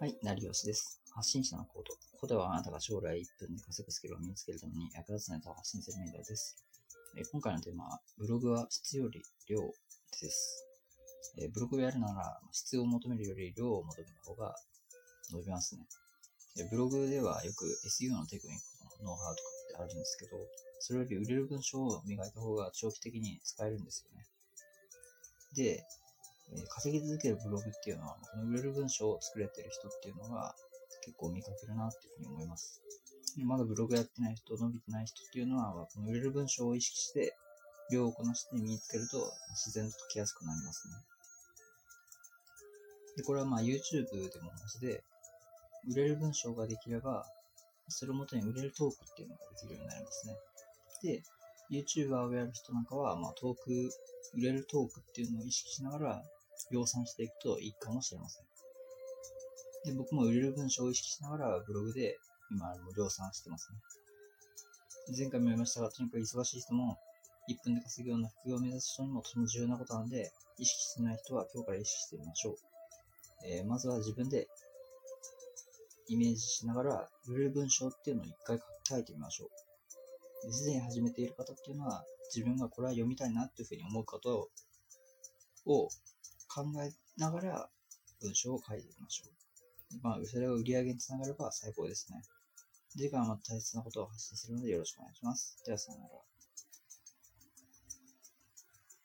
はい、成吉です。発信者のコード。ここではあなたが将来1分で稼ぐスキルを身につけるために役立つネタを発信するメディアです。え今回のテーマは、ブログは質より量です。えブログをやるなら、質を求めるより量を求めた方が伸びますね。えブログではよく SEO のテクニックのノウハウとかってあるんですけど、それより売れる文章を磨いた方が長期的に使えるんですよね。で、え稼ぎ続けるブログっていうのは、この売れる文章を作れてる人っていうのが結構見かけるなっていうふうに思います。まだブログやってない人、伸びてない人っていうのは、この売れる文章を意識して、量をこなして身につけると自然と書きやすくなりますね。で、これはまあ YouTube でも同じで、売れる文章ができれば、それをもとに売れるトークっていうのができるようになりますね。で、YouTuber をやる人なんかは、まあトーク、売れるトークっていうのを意識しながら、量産していくといいかもしれません。で、僕も売れる文章を意識しながらブログで今量産してますね。前回も言いましたが、とにかく忙しい人も1分で稼ぐような副業を目指す人にもとても重要なことなので、意識してない人は今日から意識してみましょう。えー、まずは自分でイメージしながら、売れる文章っていうのを一回書いてみましょう。すでに始めている方っていうのは、自分がこれは読みたいなっていうふうに思うことを考えながら文章を書いていきましょう。まあ、それが売り上げにつながれば最高ですね。次回も大切なことを発信するのでよろしくお願いします。では、さよなら。